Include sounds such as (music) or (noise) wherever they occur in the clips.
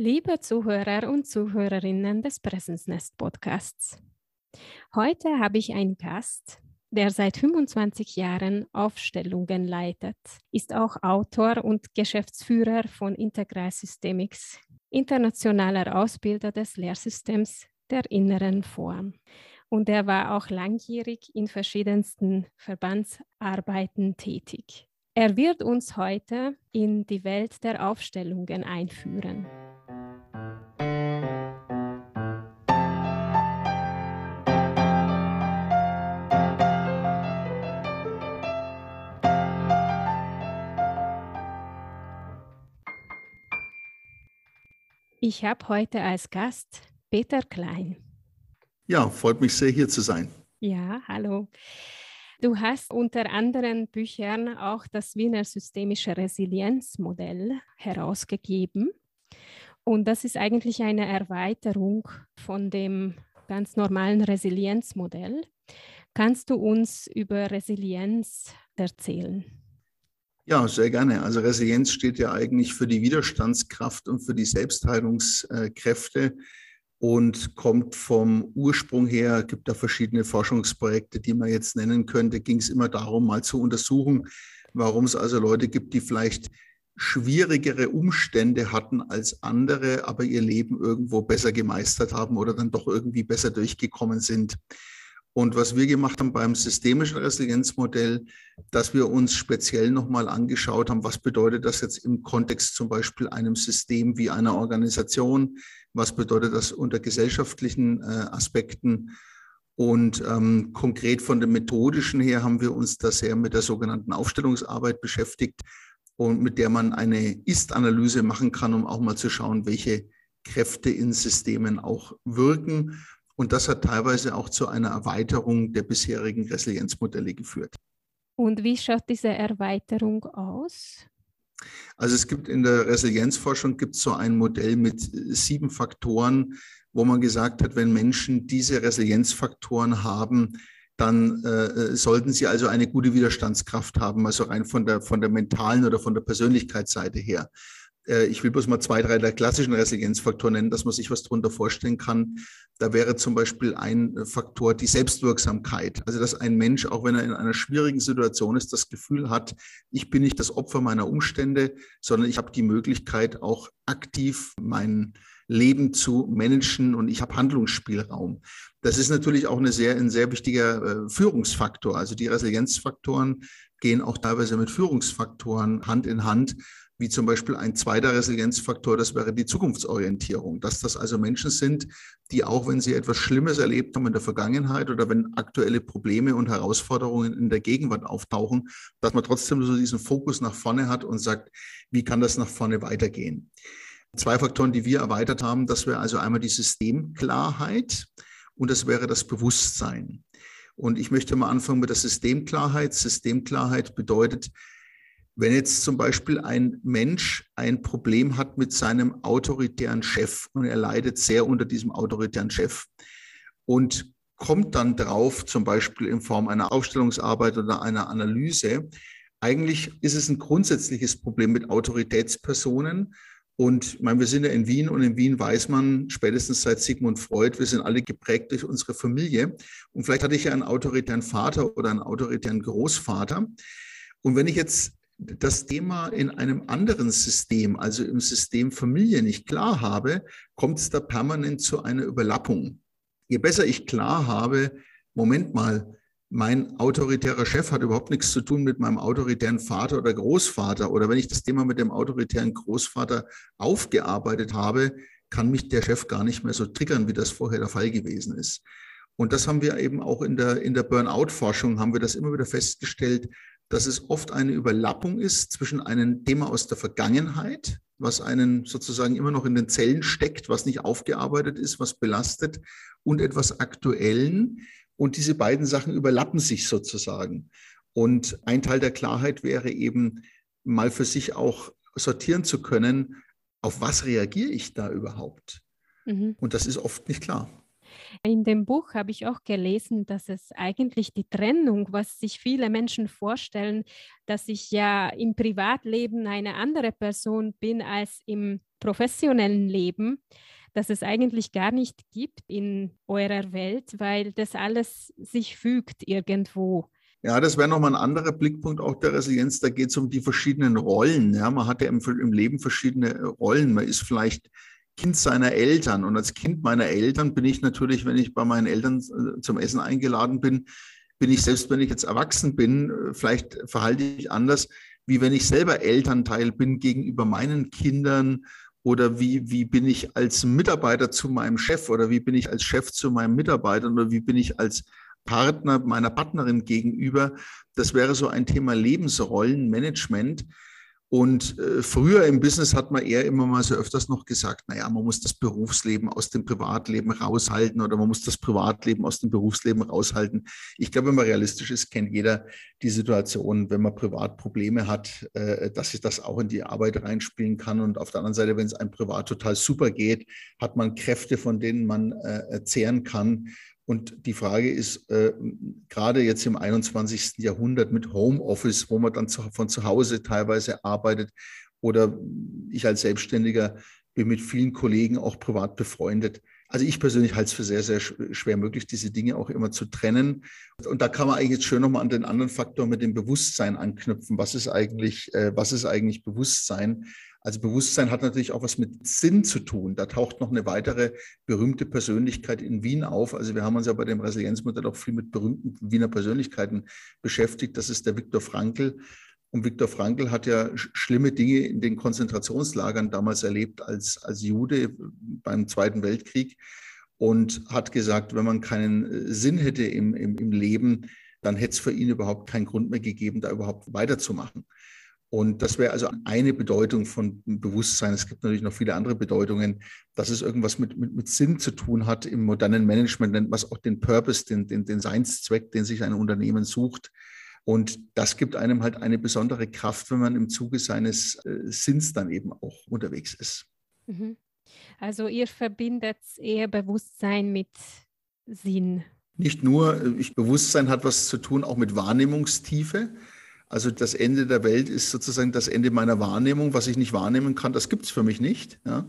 Liebe Zuhörer und Zuhörerinnen des Präsensnest Podcasts. Heute habe ich einen Gast, der seit 25 Jahren Aufstellungen leitet, ist auch Autor und Geschäftsführer von Integral Systemics, internationaler Ausbilder des Lehrsystems der inneren Form. Und er war auch langjährig in verschiedensten Verbandsarbeiten tätig. Er wird uns heute in die Welt der Aufstellungen einführen. Ich habe heute als Gast Peter Klein. Ja, freut mich sehr, hier zu sein. Ja, hallo. Du hast unter anderen Büchern auch das Wiener Systemische Resilienzmodell herausgegeben. Und das ist eigentlich eine Erweiterung von dem ganz normalen Resilienzmodell. Kannst du uns über Resilienz erzählen? Ja, sehr gerne. Also Resilienz steht ja eigentlich für die Widerstandskraft und für die Selbstheilungskräfte und kommt vom Ursprung her, gibt da verschiedene Forschungsprojekte, die man jetzt nennen könnte, ging es immer darum, mal zu untersuchen, warum es also Leute gibt, die vielleicht schwierigere Umstände hatten als andere, aber ihr Leben irgendwo besser gemeistert haben oder dann doch irgendwie besser durchgekommen sind. Und was wir gemacht haben beim systemischen Resilienzmodell, dass wir uns speziell nochmal angeschaut haben, was bedeutet das jetzt im Kontext zum Beispiel einem System wie einer Organisation, was bedeutet das unter gesellschaftlichen äh, Aspekten. Und ähm, konkret von dem methodischen her haben wir uns da sehr mit der sogenannten Aufstellungsarbeit beschäftigt und mit der man eine Ist-Analyse machen kann, um auch mal zu schauen, welche Kräfte in Systemen auch wirken und das hat teilweise auch zu einer Erweiterung der bisherigen Resilienzmodelle geführt. Und wie schaut diese Erweiterung aus? Also es gibt in der Resilienzforschung gibt so ein Modell mit sieben Faktoren, wo man gesagt hat, wenn Menschen diese Resilienzfaktoren haben, dann äh, sollten sie also eine gute Widerstandskraft haben, also rein von der, von der mentalen oder von der Persönlichkeitsseite her. Äh, ich will bloß mal zwei, drei der klassischen Resilienzfaktoren nennen, dass man sich was darunter vorstellen kann. Da wäre zum Beispiel ein Faktor die Selbstwirksamkeit. Also, dass ein Mensch, auch wenn er in einer schwierigen Situation ist, das Gefühl hat, ich bin nicht das Opfer meiner Umstände, sondern ich habe die Möglichkeit, auch aktiv mein Leben zu managen und ich habe Handlungsspielraum. Das ist natürlich auch eine sehr, ein sehr wichtiger äh, Führungsfaktor. Also die Resilienzfaktoren gehen auch teilweise mit Führungsfaktoren Hand in Hand wie zum Beispiel ein zweiter Resilienzfaktor, das wäre die Zukunftsorientierung, dass das also Menschen sind, die auch wenn sie etwas Schlimmes erlebt haben in der Vergangenheit oder wenn aktuelle Probleme und Herausforderungen in der Gegenwart auftauchen, dass man trotzdem so diesen Fokus nach vorne hat und sagt, wie kann das nach vorne weitergehen? Zwei Faktoren, die wir erweitert haben, das wäre also einmal die Systemklarheit und das wäre das Bewusstsein. Und ich möchte mal anfangen mit der Systemklarheit. Systemklarheit bedeutet, wenn jetzt zum Beispiel ein Mensch ein Problem hat mit seinem autoritären Chef und er leidet sehr unter diesem autoritären Chef und kommt dann drauf, zum Beispiel in Form einer Aufstellungsarbeit oder einer Analyse, eigentlich ist es ein grundsätzliches Problem mit Autoritätspersonen. Und ich meine, wir sind ja in Wien und in Wien weiß man spätestens seit Sigmund Freud, wir sind alle geprägt durch unsere Familie. Und vielleicht hatte ich ja einen autoritären Vater oder einen autoritären Großvater. Und wenn ich jetzt das Thema in einem anderen System, also im System Familie, nicht klar habe, kommt es da permanent zu einer Überlappung. Je besser ich klar habe, Moment mal, mein autoritärer Chef hat überhaupt nichts zu tun mit meinem autoritären Vater oder Großvater. Oder wenn ich das Thema mit dem autoritären Großvater aufgearbeitet habe, kann mich der Chef gar nicht mehr so triggern, wie das vorher der Fall gewesen ist. Und das haben wir eben auch in der, in der Burnout-Forschung, haben wir das immer wieder festgestellt, dass es oft eine Überlappung ist zwischen einem Thema aus der Vergangenheit, was einen sozusagen immer noch in den Zellen steckt, was nicht aufgearbeitet ist, was belastet, und etwas Aktuellen. Und diese beiden Sachen überlappen sich sozusagen. Und ein Teil der Klarheit wäre eben mal für sich auch sortieren zu können, auf was reagiere ich da überhaupt? Mhm. Und das ist oft nicht klar. In dem Buch habe ich auch gelesen, dass es eigentlich die Trennung, was sich viele Menschen vorstellen, dass ich ja im Privatleben eine andere Person bin als im professionellen Leben, das es eigentlich gar nicht gibt in eurer Welt, weil das alles sich fügt irgendwo. Ja, das wäre nochmal ein anderer Blickpunkt auch der Resilienz. Da geht es um die verschiedenen Rollen. Ja, man hat ja im, im Leben verschiedene Rollen. Man ist vielleicht Kind seiner Eltern. Und als Kind meiner Eltern bin ich natürlich, wenn ich bei meinen Eltern äh, zum Essen eingeladen bin, bin ich selbst, wenn ich jetzt erwachsen bin, äh, vielleicht verhalte ich anders, wie wenn ich selber Elternteil bin gegenüber meinen Kindern oder wie, wie bin ich als Mitarbeiter zu meinem Chef oder wie bin ich als Chef zu meinem Mitarbeiter oder wie bin ich als Partner meiner Partnerin gegenüber. Das wäre so ein Thema Lebensrollenmanagement. Und äh, früher im Business hat man eher immer mal so öfters noch gesagt, naja, man muss das Berufsleben aus dem Privatleben raushalten oder man muss das Privatleben aus dem Berufsleben raushalten. Ich glaube, wenn man realistisch ist, kennt jeder die Situation, wenn man privat Probleme hat, äh, dass sich das auch in die Arbeit reinspielen kann. Und auf der anderen Seite, wenn es einem privat total super geht, hat man Kräfte, von denen man äh, zehren kann. Und die Frage ist, äh, gerade jetzt im 21. Jahrhundert mit Homeoffice, wo man dann zu, von zu Hause teilweise arbeitet oder ich als Selbstständiger bin mit vielen Kollegen auch privat befreundet. Also ich persönlich halte es für sehr, sehr schwer möglich, diese Dinge auch immer zu trennen. Und da kann man eigentlich jetzt schön nochmal an den anderen Faktor mit dem Bewusstsein anknüpfen. Was ist eigentlich, äh, was ist eigentlich Bewusstsein? Also Bewusstsein hat natürlich auch was mit Sinn zu tun. Da taucht noch eine weitere berühmte Persönlichkeit in Wien auf. Also wir haben uns ja bei dem Resilienzmodell auch viel mit berühmten Wiener Persönlichkeiten beschäftigt. Das ist der Viktor Frankl. Und Viktor Frankl hat ja schlimme Dinge in den Konzentrationslagern damals erlebt als, als Jude beim Zweiten Weltkrieg und hat gesagt, wenn man keinen äh, Sinn hätte im, im, im Leben, dann hätte es für ihn überhaupt keinen Grund mehr gegeben, da überhaupt weiterzumachen. Und das wäre also eine Bedeutung von Bewusstsein. Es gibt natürlich noch viele andere Bedeutungen, dass es irgendwas mit, mit, mit Sinn zu tun hat. Im modernen Management nennt man es auch den Purpose, den, den, den Seinszweck, den sich ein Unternehmen sucht. Und das gibt einem halt eine besondere Kraft, wenn man im Zuge seines äh, Sinns dann eben auch unterwegs ist. Mhm. Also ihr verbindet eher Bewusstsein mit Sinn. Nicht nur, äh, ich, Bewusstsein hat was zu tun auch mit Wahrnehmungstiefe. Also das Ende der Welt ist sozusagen das Ende meiner Wahrnehmung. Was ich nicht wahrnehmen kann, das gibt es für mich nicht. Ja.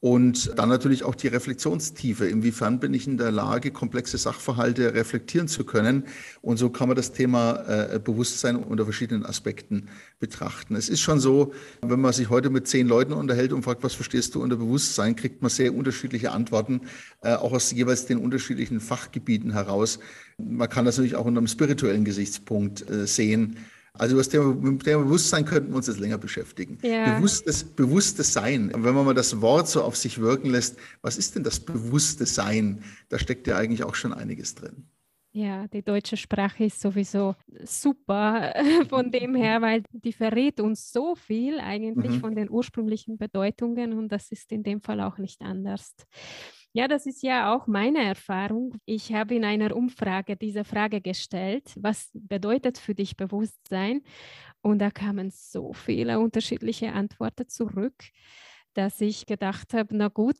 Und dann natürlich auch die Reflexionstiefe. Inwiefern bin ich in der Lage, komplexe Sachverhalte reflektieren zu können? Und so kann man das Thema äh, Bewusstsein unter verschiedenen Aspekten betrachten. Es ist schon so, wenn man sich heute mit zehn Leuten unterhält und fragt, was verstehst du unter Bewusstsein, kriegt man sehr unterschiedliche Antworten, äh, auch aus jeweils den unterschiedlichen Fachgebieten heraus. Man kann das natürlich auch unter einem spirituellen Gesichtspunkt äh, sehen. Also mit dem Bewusstsein könnten wir uns jetzt länger beschäftigen. Ja. Bewusstes, bewusstes Sein. Wenn man mal das Wort so auf sich wirken lässt, was ist denn das bewusste Sein? Da steckt ja eigentlich auch schon einiges drin. Ja, die deutsche Sprache ist sowieso super (laughs) von dem her, weil die verrät uns so viel eigentlich mhm. von den ursprünglichen Bedeutungen und das ist in dem Fall auch nicht anders. Ja, das ist ja auch meine Erfahrung. Ich habe in einer Umfrage diese Frage gestellt, was bedeutet für dich Bewusstsein? Und da kamen so viele unterschiedliche Antworten zurück, dass ich gedacht habe, na gut,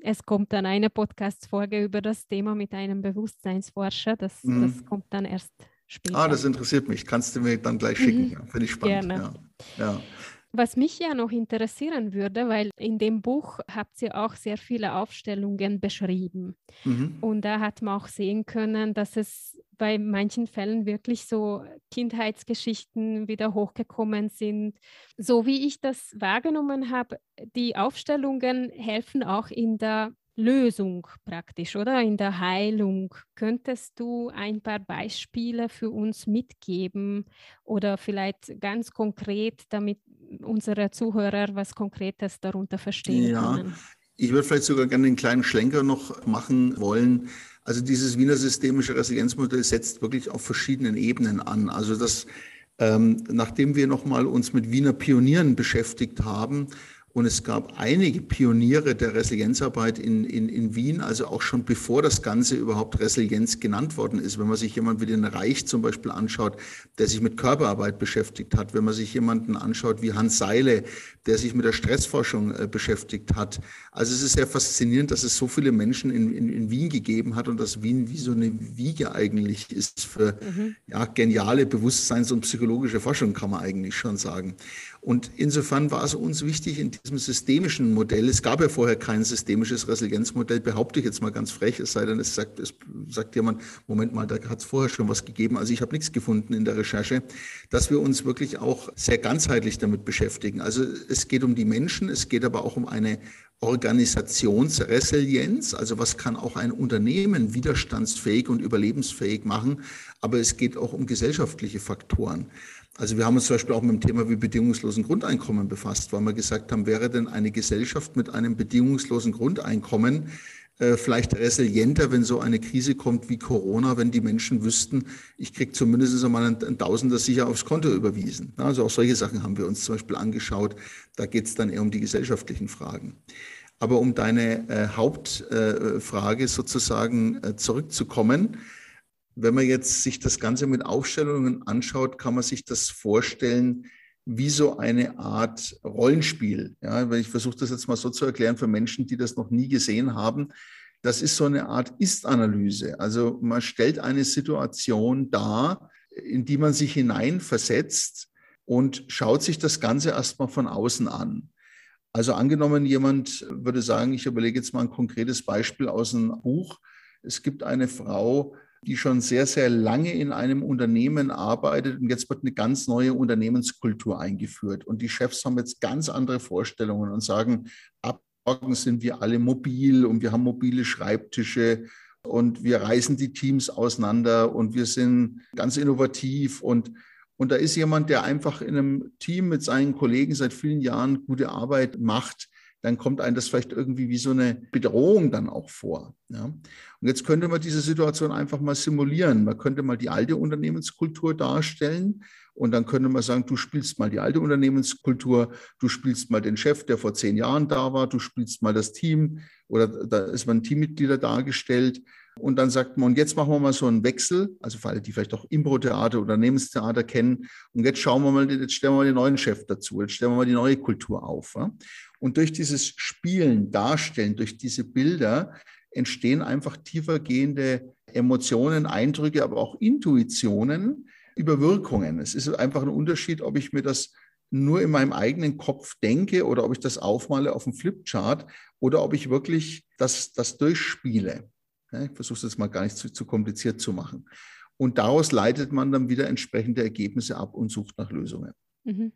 es kommt dann eine Podcast-Folge über das Thema mit einem Bewusstseinsforscher. Das, mhm. das kommt dann erst später. Ah, das interessiert mich. Kannst du mir dann gleich schicken? Mhm. Finde ich spannend. Gerne. Ja. ja. Was mich ja noch interessieren würde, weil in dem Buch habt ihr auch sehr viele Aufstellungen beschrieben. Mhm. Und da hat man auch sehen können, dass es bei manchen Fällen wirklich so Kindheitsgeschichten wieder hochgekommen sind. So wie ich das wahrgenommen habe, die Aufstellungen helfen auch in der Lösung praktisch oder in der Heilung. Könntest du ein paar Beispiele für uns mitgeben oder vielleicht ganz konkret, damit unsere Zuhörer was Konkretes darunter verstehen ja. können? Ich würde vielleicht sogar gerne einen kleinen Schlenker noch machen wollen. Also dieses Wiener systemische Resilienzmodell setzt wirklich auf verschiedenen Ebenen an. Also das, ähm, nachdem wir nochmal uns mit Wiener Pionieren beschäftigt haben, und es gab einige Pioniere der Resilienzarbeit in, in, in Wien, also auch schon bevor das Ganze überhaupt Resilienz genannt worden ist. Wenn man sich jemanden wie den Reich zum Beispiel anschaut, der sich mit Körperarbeit beschäftigt hat, wenn man sich jemanden anschaut wie Hans Seile, der sich mit der Stressforschung äh, beschäftigt hat. Also es ist sehr faszinierend, dass es so viele Menschen in, in, in Wien gegeben hat und dass Wien wie so eine Wiege eigentlich ist für mhm. ja, geniale Bewusstseins- und psychologische Forschung, kann man eigentlich schon sagen. Und insofern war es uns wichtig, in diesem systemischen Modell, es gab ja vorher kein systemisches Resilienzmodell, behaupte ich jetzt mal ganz frech, es sei denn, es sagt, es sagt jemand, Moment mal, da hat es vorher schon was gegeben, also ich habe nichts gefunden in der Recherche, dass wir uns wirklich auch sehr ganzheitlich damit beschäftigen. Also es geht um die Menschen, es geht aber auch um eine Organisationsresilienz, also was kann auch ein Unternehmen widerstandsfähig und überlebensfähig machen, aber es geht auch um gesellschaftliche Faktoren. Also wir haben uns zum Beispiel auch mit dem Thema wie bedingungslosen Grundeinkommen befasst, weil wir gesagt haben, wäre denn eine Gesellschaft mit einem bedingungslosen Grundeinkommen äh, vielleicht resilienter, wenn so eine Krise kommt wie Corona, wenn die Menschen wüssten, ich kriege zumindest einmal ein, ein Tausender sicher aufs Konto überwiesen. Also auch solche Sachen haben wir uns zum Beispiel angeschaut. Da geht es dann eher um die gesellschaftlichen Fragen. Aber um deine äh, Hauptfrage äh, sozusagen äh, zurückzukommen, wenn man jetzt sich das Ganze mit Aufstellungen anschaut, kann man sich das vorstellen wie so eine Art Rollenspiel. Ja, ich versuche das jetzt mal so zu erklären für Menschen, die das noch nie gesehen haben. Das ist so eine Art Ist-Analyse. Also man stellt eine Situation dar, in die man sich hineinversetzt und schaut sich das Ganze erstmal von außen an. Also angenommen, jemand würde sagen, ich überlege jetzt mal ein konkretes Beispiel aus einem Buch. Es gibt eine Frau, die schon sehr, sehr lange in einem Unternehmen arbeitet und jetzt wird eine ganz neue Unternehmenskultur eingeführt. Und die Chefs haben jetzt ganz andere Vorstellungen und sagen, ab morgen sind wir alle mobil und wir haben mobile Schreibtische und wir reißen die Teams auseinander und wir sind ganz innovativ und und da ist jemand, der einfach in einem Team mit seinen Kollegen seit vielen Jahren gute Arbeit macht, dann kommt einem das vielleicht irgendwie wie so eine Bedrohung dann auch vor. Ja. Und jetzt könnte man diese Situation einfach mal simulieren. Man könnte mal die alte Unternehmenskultur darstellen und dann könnte man sagen, du spielst mal die alte Unternehmenskultur, du spielst mal den Chef, der vor zehn Jahren da war, du spielst mal das Team oder da ist man Teammitglieder dargestellt. Und dann sagt man, und jetzt machen wir mal so einen Wechsel, also für alle, die vielleicht auch Impro-Theater, Unternehmenstheater kennen. Und jetzt schauen wir mal, jetzt stellen wir mal den neuen Chef dazu, jetzt stellen wir mal die neue Kultur auf. Ja? Und durch dieses Spielen, Darstellen, durch diese Bilder entstehen einfach tiefergehende Emotionen, Eindrücke, aber auch Intuitionen über Wirkungen. Es ist einfach ein Unterschied, ob ich mir das nur in meinem eigenen Kopf denke oder ob ich das aufmale auf dem Flipchart oder ob ich wirklich das, das durchspiele. Ich versuche es jetzt mal gar nicht zu, zu kompliziert zu machen. Und daraus leitet man dann wieder entsprechende Ergebnisse ab und sucht nach Lösungen. Mhm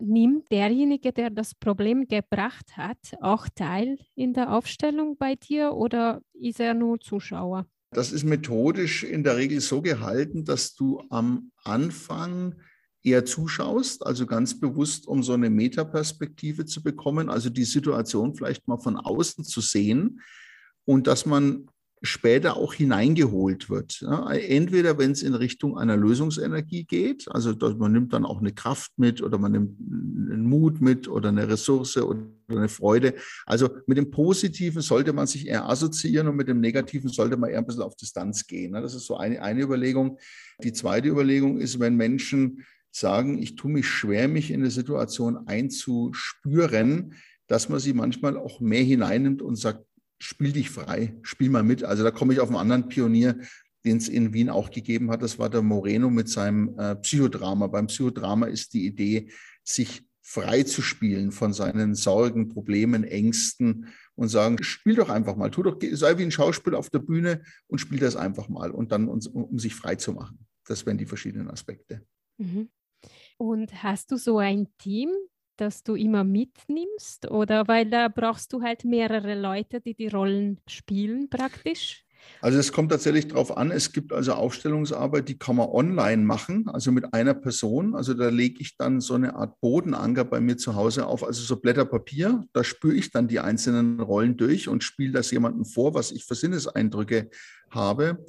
nimmt derjenige, der das Problem gebracht hat, auch teil in der Aufstellung bei dir oder ist er nur Zuschauer? Das ist methodisch in der Regel so gehalten, dass du am Anfang eher zuschaust, also ganz bewusst, um so eine Metaperspektive zu bekommen, also die Situation vielleicht mal von außen zu sehen und dass man später auch hineingeholt wird. Ja, entweder wenn es in Richtung einer Lösungsenergie geht, also man nimmt dann auch eine Kraft mit oder man nimmt einen Mut mit oder eine Ressource oder eine Freude. Also mit dem Positiven sollte man sich eher assoziieren und mit dem Negativen sollte man eher ein bisschen auf Distanz gehen. Das ist so eine, eine Überlegung. Die zweite Überlegung ist, wenn Menschen sagen, ich tue mich schwer, mich in eine Situation einzuspüren, dass man sie manchmal auch mehr hineinnimmt und sagt, spiel dich frei, spiel mal mit. Also da komme ich auf einen anderen Pionier, den es in Wien auch gegeben hat. Das war der Moreno mit seinem äh, Psychodrama. Beim Psychodrama ist die Idee, sich frei zu spielen von seinen Sorgen, Problemen, Ängsten und sagen, spiel doch einfach mal, tu doch, sei wie ein Schauspiel auf der Bühne und spiel das einfach mal und dann, um, um sich frei zu machen. Das wären die verschiedenen Aspekte. Mhm. Und hast du so ein Team, das du immer mitnimmst? Oder weil da brauchst du halt mehrere Leute, die die Rollen spielen praktisch? Also es kommt tatsächlich darauf an, es gibt also Aufstellungsarbeit, die kann man online machen, also mit einer Person. Also da lege ich dann so eine Art Bodenanker bei mir zu Hause auf, also so Blätter Papier. Da spüre ich dann die einzelnen Rollen durch und spiele das jemandem vor, was ich für Sinneseindrücke habe.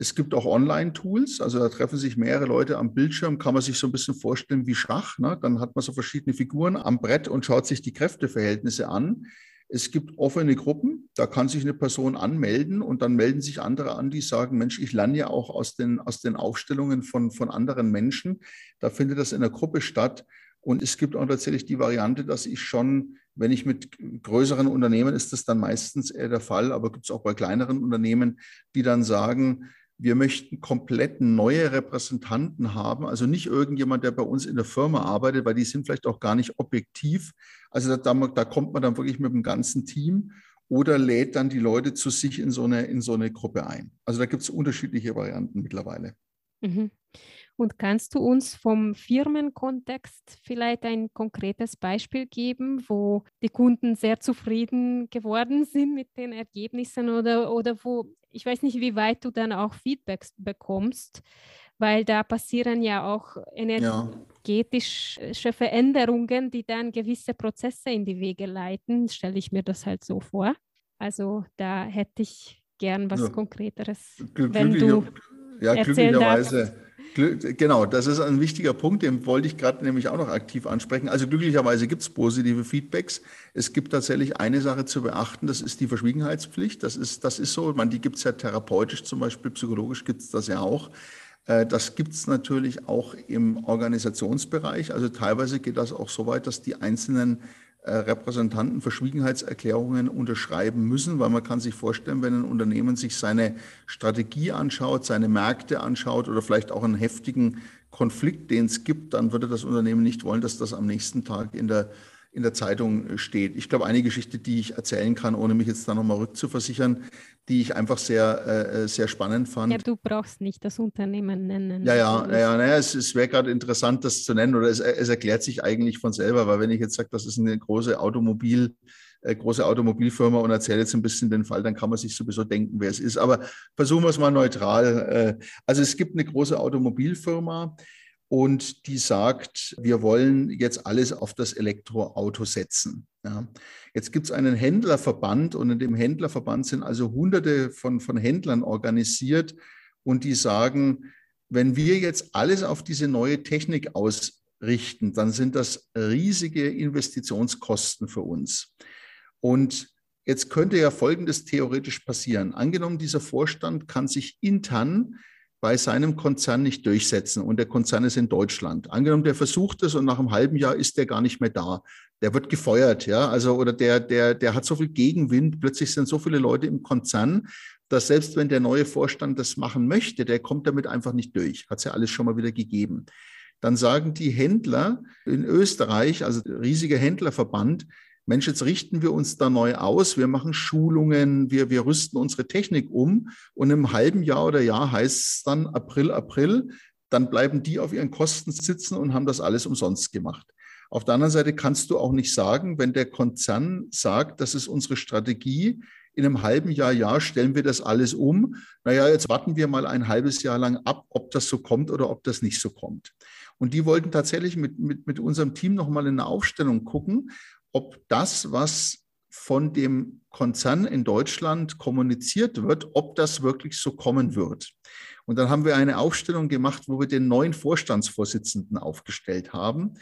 Es gibt auch Online-Tools, also da treffen sich mehrere Leute am Bildschirm, kann man sich so ein bisschen vorstellen wie Schach. Ne? Dann hat man so verschiedene Figuren am Brett und schaut sich die Kräfteverhältnisse an. Es gibt offene Gruppen, da kann sich eine Person anmelden und dann melden sich andere an, die sagen, Mensch, ich lerne ja auch aus den, aus den Aufstellungen von, von anderen Menschen. Da findet das in der Gruppe statt. Und es gibt auch tatsächlich die Variante, dass ich schon, wenn ich mit größeren Unternehmen, ist das dann meistens eher der Fall, aber gibt es auch bei kleineren Unternehmen, die dann sagen, wir möchten komplett neue Repräsentanten haben, also nicht irgendjemand, der bei uns in der Firma arbeitet, weil die sind vielleicht auch gar nicht objektiv. Also da, da kommt man dann wirklich mit dem ganzen Team oder lädt dann die Leute zu sich in so eine, in so eine Gruppe ein. Also da gibt es unterschiedliche Varianten mittlerweile. Mhm. Und kannst du uns vom Firmenkontext vielleicht ein konkretes Beispiel geben, wo die Kunden sehr zufrieden geworden sind mit den Ergebnissen oder, oder wo, ich weiß nicht, wie weit du dann auch Feedbacks bekommst, weil da passieren ja auch energetische ja. Veränderungen, die dann gewisse Prozesse in die Wege leiten, stelle ich mir das halt so vor. Also da hätte ich gern was ja. Konkreteres, wenn du ja, glücklicherweise. Genau, das ist ein wichtiger Punkt, den wollte ich gerade nämlich auch noch aktiv ansprechen. Also glücklicherweise gibt es positive Feedbacks. Es gibt tatsächlich eine Sache zu beachten, das ist die Verschwiegenheitspflicht. Das ist, das ist so, man, die gibt es ja therapeutisch zum Beispiel, psychologisch gibt es das ja auch. Äh, das gibt es natürlich auch im Organisationsbereich. Also teilweise geht das auch so weit, dass die einzelnen Repräsentanten Verschwiegenheitserklärungen unterschreiben müssen, weil man kann sich vorstellen, wenn ein Unternehmen sich seine Strategie anschaut, seine Märkte anschaut oder vielleicht auch einen heftigen Konflikt, den es gibt, dann würde das Unternehmen nicht wollen, dass das am nächsten Tag in der in der Zeitung steht. Ich glaube, eine Geschichte, die ich erzählen kann, ohne mich jetzt da nochmal rückzuversichern, die ich einfach sehr, äh, sehr spannend fand. Ja, du brauchst nicht das Unternehmen nennen. Ja, ja, ja, ja naja, es, es wäre gerade interessant, das zu nennen oder es, es erklärt sich eigentlich von selber, weil wenn ich jetzt sage, das ist eine große Automobil- äh, große Automobilfirma und erzähle jetzt ein bisschen den Fall, dann kann man sich sowieso denken, wer es ist. Aber versuchen wir es mal neutral. Äh, also es gibt eine große Automobilfirma, und die sagt, wir wollen jetzt alles auf das Elektroauto setzen. Ja. Jetzt gibt es einen Händlerverband und in dem Händlerverband sind also hunderte von, von Händlern organisiert und die sagen, wenn wir jetzt alles auf diese neue Technik ausrichten, dann sind das riesige Investitionskosten für uns. Und jetzt könnte ja Folgendes theoretisch passieren. Angenommen, dieser Vorstand kann sich intern bei seinem Konzern nicht durchsetzen und der Konzern ist in Deutschland. Angenommen, der versucht es und nach einem halben Jahr ist der gar nicht mehr da. Der wird gefeuert, ja, also oder der, der, der hat so viel Gegenwind. Plötzlich sind so viele Leute im Konzern, dass selbst wenn der neue Vorstand das machen möchte, der kommt damit einfach nicht durch. Hat es ja alles schon mal wieder gegeben. Dann sagen die Händler in Österreich, also riesiger Händlerverband, Mensch, jetzt richten wir uns da neu aus, wir machen Schulungen, wir, wir rüsten unsere Technik um und im halben Jahr oder Jahr heißt es dann April, April, dann bleiben die auf ihren Kosten sitzen und haben das alles umsonst gemacht. Auf der anderen Seite kannst du auch nicht sagen, wenn der Konzern sagt, das ist unsere Strategie, in einem halben Jahr, ja, stellen wir das alles um. Naja, jetzt warten wir mal ein halbes Jahr lang ab, ob das so kommt oder ob das nicht so kommt. Und die wollten tatsächlich mit, mit, mit unserem Team nochmal in eine Aufstellung gucken ob das, was von dem Konzern in Deutschland kommuniziert wird, ob das wirklich so kommen wird. Und dann haben wir eine Aufstellung gemacht, wo wir den neuen Vorstandsvorsitzenden aufgestellt haben.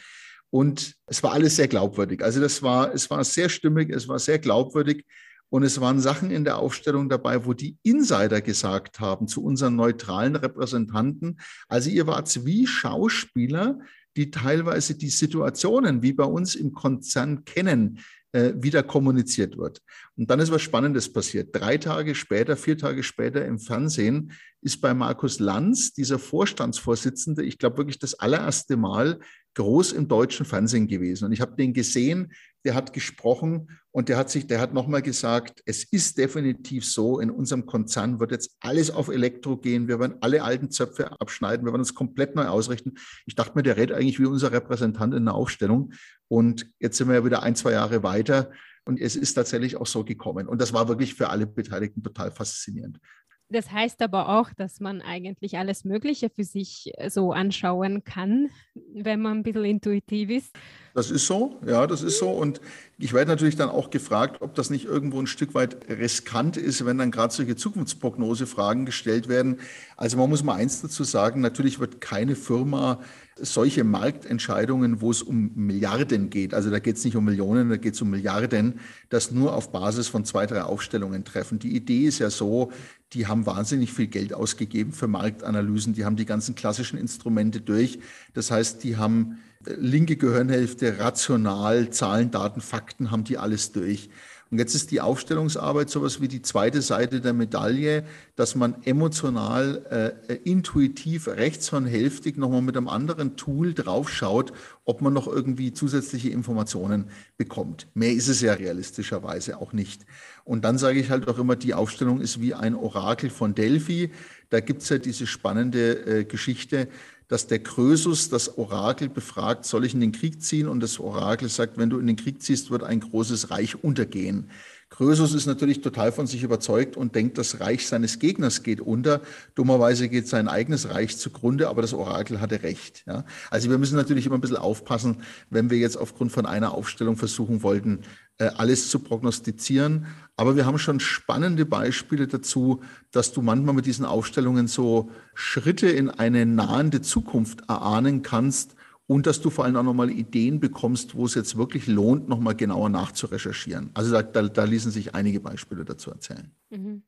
Und es war alles sehr glaubwürdig. Also das war, es war sehr stimmig, es war sehr glaubwürdig. Und es waren Sachen in der Aufstellung dabei, wo die Insider gesagt haben zu unseren neutralen Repräsentanten, also ihr wart wie Schauspieler, die teilweise die Situationen, wie bei uns im Konzern kennen, äh, wieder kommuniziert wird. Und dann ist was Spannendes passiert. Drei Tage später, vier Tage später im Fernsehen ist bei Markus Lanz, dieser Vorstandsvorsitzende, ich glaube wirklich das allererste Mal groß im deutschen Fernsehen gewesen. Und ich habe den gesehen, der hat gesprochen und der hat sich, der hat nochmal gesagt, es ist definitiv so, in unserem Konzern wird jetzt alles auf Elektro gehen. Wir werden alle alten Zöpfe abschneiden. Wir werden uns komplett neu ausrichten. Ich dachte mir, der redet eigentlich wie unser Repräsentant in der Aufstellung. Und jetzt sind wir ja wieder ein, zwei Jahre weiter. Und es ist tatsächlich auch so gekommen. Und das war wirklich für alle Beteiligten total faszinierend. Das heißt aber auch, dass man eigentlich alles Mögliche für sich äh, so anschauen kann, wenn man ein bisschen intuitiv ist. Das ist so, ja, das ist so. Und ich werde natürlich dann auch gefragt, ob das nicht irgendwo ein Stück weit riskant ist, wenn dann gerade solche Zukunftsprognosefragen gestellt werden. Also man muss mal eins dazu sagen, natürlich wird keine Firma solche Marktentscheidungen, wo es um Milliarden geht, also da geht es nicht um Millionen, da geht es um Milliarden, das nur auf Basis von zwei, drei Aufstellungen treffen. Die Idee ist ja so, die haben wahnsinnig viel Geld ausgegeben für Marktanalysen, die haben die ganzen klassischen Instrumente durch. Das heißt, die haben äh, linke Gehirnhälfte, rational, Zahlen, Daten, Fakten, haben die alles durch. Und jetzt ist die Aufstellungsarbeit sowas wie die zweite Seite der Medaille, dass man emotional, äh, intuitiv, rechtshornhälftig nochmal mit einem anderen Tool draufschaut, ob man noch irgendwie zusätzliche Informationen bekommt. Mehr ist es ja realistischerweise auch nicht. Und dann sage ich halt auch immer, die Aufstellung ist wie ein Orakel von Delphi. Da gibt es ja diese spannende äh, Geschichte, dass der Krösus das Orakel befragt, soll ich in den Krieg ziehen? Und das Orakel sagt, wenn du in den Krieg ziehst, wird ein großes Reich untergehen. Krösus ist natürlich total von sich überzeugt und denkt, das Reich seines Gegners geht unter. Dummerweise geht sein eigenes Reich zugrunde, aber das Orakel hatte recht. Ja? Also wir müssen natürlich immer ein bisschen aufpassen, wenn wir jetzt aufgrund von einer Aufstellung versuchen wollten, äh, alles zu prognostizieren. Aber wir haben schon spannende Beispiele dazu, dass du manchmal mit diesen Aufstellungen so Schritte in eine nahende Zukunft erahnen kannst, und dass du vor allem auch nochmal Ideen bekommst, wo es jetzt wirklich lohnt, nochmal genauer nachzurecherchieren. Also da, da, da, ließen sich einige Beispiele dazu erzählen. Mhm.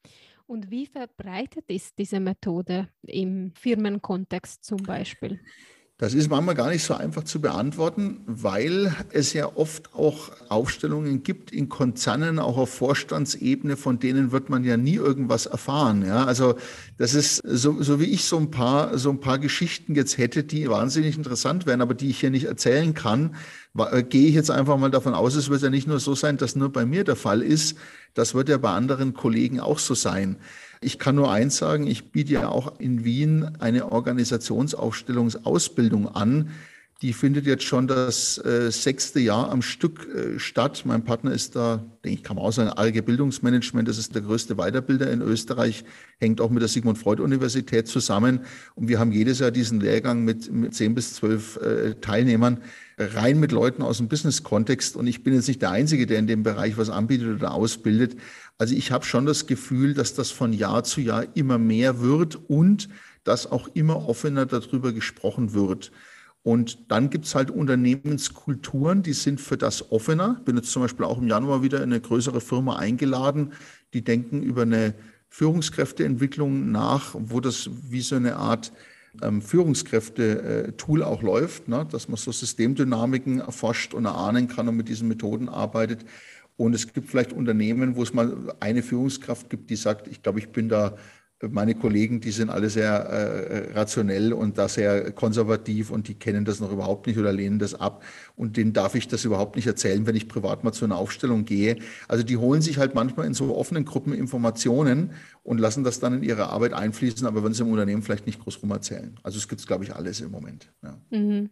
Und wie verbreitet ist diese Methode im Firmenkontext zum Beispiel? Das ist manchmal gar nicht so einfach zu beantworten, weil es ja oft auch Aufstellungen gibt in Konzernen, auch auf Vorstandsebene, von denen wird man ja nie irgendwas erfahren. Ja, also das ist so, so wie ich so ein paar, so ein paar Geschichten jetzt hätte, die wahnsinnig interessant wären, aber die ich hier nicht erzählen kann, äh, gehe ich jetzt einfach mal davon aus, es wird ja nicht nur so sein, dass nur bei mir der Fall ist. Das wird ja bei anderen Kollegen auch so sein. Ich kann nur eins sagen, ich biete ja auch in Wien eine Organisationsaufstellungsausbildung an. Die findet jetzt schon das äh, sechste Jahr am Stück äh, statt. Mein Partner ist da, denke ich, kann man auch sagen, ALG Bildungsmanagement. Das ist der größte Weiterbilder in Österreich, hängt auch mit der Sigmund Freud Universität zusammen. Und wir haben jedes Jahr diesen Lehrgang mit, mit zehn bis zwölf äh, Teilnehmern rein mit Leuten aus dem Business-Kontext. Und ich bin jetzt nicht der Einzige, der in dem Bereich was anbietet oder ausbildet. Also ich habe schon das Gefühl, dass das von Jahr zu Jahr immer mehr wird und dass auch immer offener darüber gesprochen wird. Und dann gibt es halt Unternehmenskulturen, die sind für das offener. Bin jetzt zum Beispiel auch im Januar wieder in eine größere Firma eingeladen, die denken über eine Führungskräfteentwicklung nach, wo das wie so eine Art ähm, Führungskräfte-Tool auch läuft, ne? dass man so Systemdynamiken erforscht und erahnen kann und mit diesen Methoden arbeitet. Und es gibt vielleicht Unternehmen, wo es mal eine Führungskraft gibt, die sagt, ich glaube, ich bin da, meine Kollegen, die sind alle sehr äh, rationell und da sehr konservativ und die kennen das noch überhaupt nicht oder lehnen das ab. Und denen darf ich das überhaupt nicht erzählen, wenn ich privat mal zu einer Aufstellung gehe. Also die holen sich halt manchmal in so offenen Gruppen Informationen und lassen das dann in ihre Arbeit einfließen, aber wenn sie im Unternehmen vielleicht nicht groß rum erzählen. Also es gibt, glaube ich, alles im Moment. Ja. Mhm.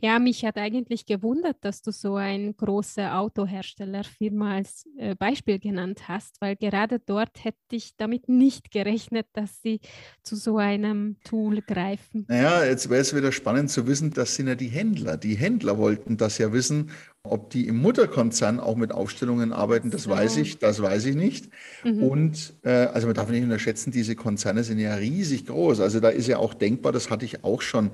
Ja, mich hat eigentlich gewundert, dass du so eine große Autoherstellerfirma als äh, Beispiel genannt hast, weil gerade dort hätte ich damit nicht gerechnet, dass sie zu so einem Tool greifen. Naja, jetzt wäre es wieder spannend zu wissen, das sind ja die Händler. Die Händler wollten das ja wissen. Ob die im Mutterkonzern auch mit Aufstellungen arbeiten, das so. weiß ich, das weiß ich nicht. Mhm. Und äh, also man darf nicht unterschätzen, diese Konzerne sind ja riesig groß. Also da ist ja auch denkbar, das hatte ich auch schon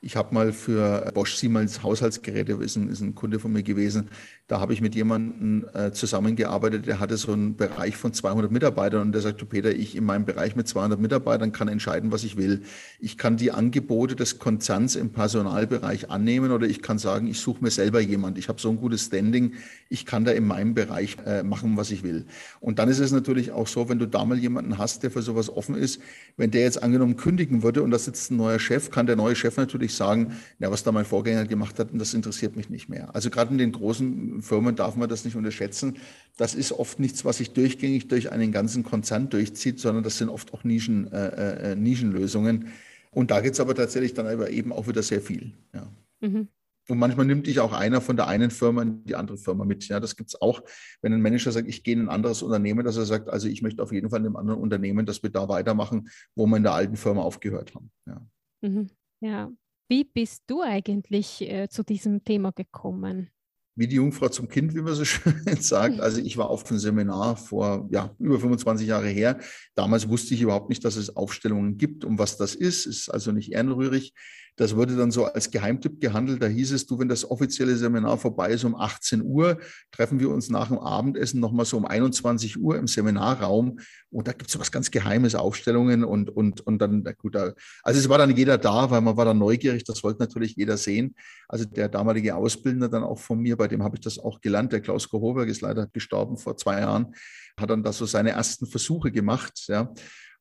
ich habe mal für Bosch Siemens Haushaltsgeräte, ist ein, ist ein Kunde von mir gewesen, da habe ich mit jemandem äh, zusammengearbeitet, der hatte so einen Bereich von 200 Mitarbeitern und der sagte, Peter, ich in meinem Bereich mit 200 Mitarbeitern kann entscheiden, was ich will. Ich kann die Angebote des Konzerns im Personalbereich annehmen oder ich kann sagen, ich suche mir selber jemand. Ich habe so ein gutes Standing, ich kann da in meinem Bereich äh, machen, was ich will. Und dann ist es natürlich auch so, wenn du da mal jemanden hast, der für sowas offen ist, wenn der jetzt angenommen kündigen würde und da sitzt ein neuer Chef, kann der neue Chef natürlich sagen, ja, was da mein Vorgänger gemacht hat, das interessiert mich nicht mehr. Also gerade in den großen Firmen darf man das nicht unterschätzen. Das ist oft nichts, was sich durchgängig durch einen ganzen Konzern durchzieht, sondern das sind oft auch Nischen, äh, äh, Nischenlösungen. Und da geht es aber tatsächlich dann aber eben auch wieder sehr viel. Ja. Mhm. Und manchmal nimmt dich auch einer von der einen Firma in die andere Firma mit. Ja, das gibt es auch, wenn ein Manager sagt, ich gehe in ein anderes Unternehmen, dass er sagt, also ich möchte auf jeden Fall in einem anderen Unternehmen, dass wir da weitermachen, wo wir in der alten Firma aufgehört haben. Ja. Mhm. ja. Wie bist du eigentlich äh, zu diesem Thema gekommen? wie die Jungfrau zum Kind, wie man so (laughs) schön sagt. Also ich war auf einem Seminar vor ja, über 25 Jahre her. Damals wusste ich überhaupt nicht, dass es Aufstellungen gibt und was das ist. Ist also nicht ehrenrührig. Das wurde dann so als Geheimtipp gehandelt. Da hieß es, du, wenn das offizielle Seminar vorbei ist um 18 Uhr, treffen wir uns nach dem Abendessen nochmal so um 21 Uhr im Seminarraum. Und da gibt es was ganz Geheimes, Aufstellungen und, und, und dann, na gut, also es war dann jeder da, weil man war dann neugierig, das wollte natürlich jeder sehen. Also der damalige Ausbildner dann auch von mir, bei dem habe ich das auch gelernt, der Klaus Kohoberg ist leider gestorben vor zwei Jahren, hat dann da so seine ersten Versuche gemacht, ja.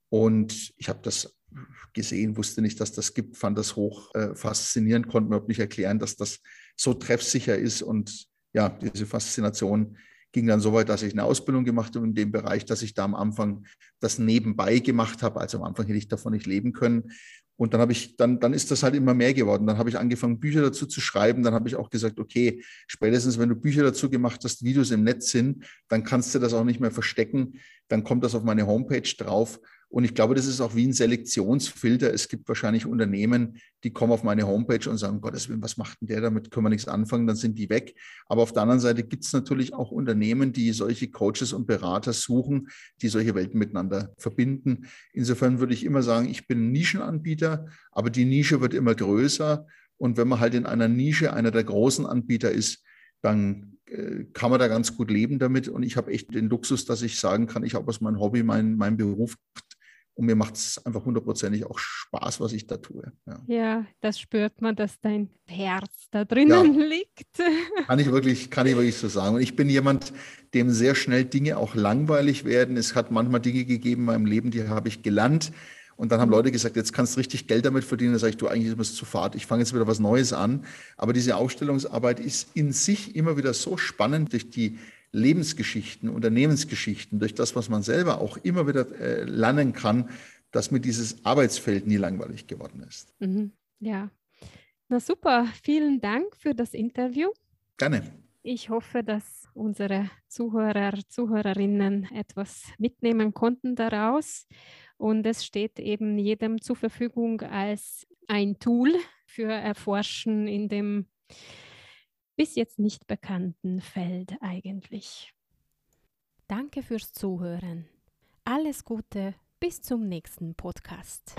Und ich habe das gesehen, wusste nicht, dass das gibt, fand das hoch äh, faszinierend, konnte mir überhaupt nicht erklären, dass das so treffsicher ist. Und ja, diese Faszination ging dann so weit, dass ich eine Ausbildung gemacht habe in dem Bereich, dass ich da am Anfang das nebenbei gemacht habe. Also am Anfang hätte ich davon nicht leben können. Und dann habe ich, dann, dann ist das halt immer mehr geworden. Dann habe ich angefangen, Bücher dazu zu schreiben. Dann habe ich auch gesagt, okay, spätestens wenn du Bücher dazu gemacht hast, Videos im Netz sind, dann kannst du das auch nicht mehr verstecken. Dann kommt das auf meine Homepage drauf. Und ich glaube, das ist auch wie ein Selektionsfilter. Es gibt wahrscheinlich Unternehmen, die kommen auf meine Homepage und sagen, Gottes Willen, was macht denn der damit? Können wir nichts anfangen, dann sind die weg. Aber auf der anderen Seite gibt es natürlich auch Unternehmen, die solche Coaches und Berater suchen, die solche Welten miteinander verbinden. Insofern würde ich immer sagen, ich bin Nischenanbieter, aber die Nische wird immer größer. Und wenn man halt in einer Nische einer der großen Anbieter ist, dann äh, kann man da ganz gut leben damit. Und ich habe echt den Luxus, dass ich sagen kann, ich habe aus meinem Hobby mein, mein Beruf und mir macht es einfach hundertprozentig auch Spaß, was ich da tue. Ja. ja. das spürt man, dass dein Herz da drinnen ja. liegt. (laughs) Kann ich, wirklich, kann ich wirklich so sagen. Und ich bin jemand, dem sehr schnell Dinge auch langweilig werden. Es hat manchmal Dinge gegeben in meinem Leben, die habe ich gelernt. Und dann haben. Leute gesagt, jetzt kannst du richtig Geld damit verdienen. Da sage ich, du, eigentlich ist es zu fad. Ich fange jetzt wieder was Neues an. Aber diese Aufstellungsarbeit ist in sich immer wieder so spannend durch die Lebensgeschichten, Unternehmensgeschichten, durch das, was man selber auch immer wieder äh, lernen kann, dass mir dieses Arbeitsfeld nie langweilig geworden ist. Mhm. Ja, na super. Vielen Dank für das Interview. Gerne. Ich hoffe, dass unsere Zuhörer, Zuhörerinnen etwas mitnehmen konnten daraus. Und es steht eben jedem zur Verfügung als ein Tool für Erforschen in dem bis jetzt nicht bekannten Feld eigentlich. Danke fürs Zuhören. Alles Gute, bis zum nächsten Podcast.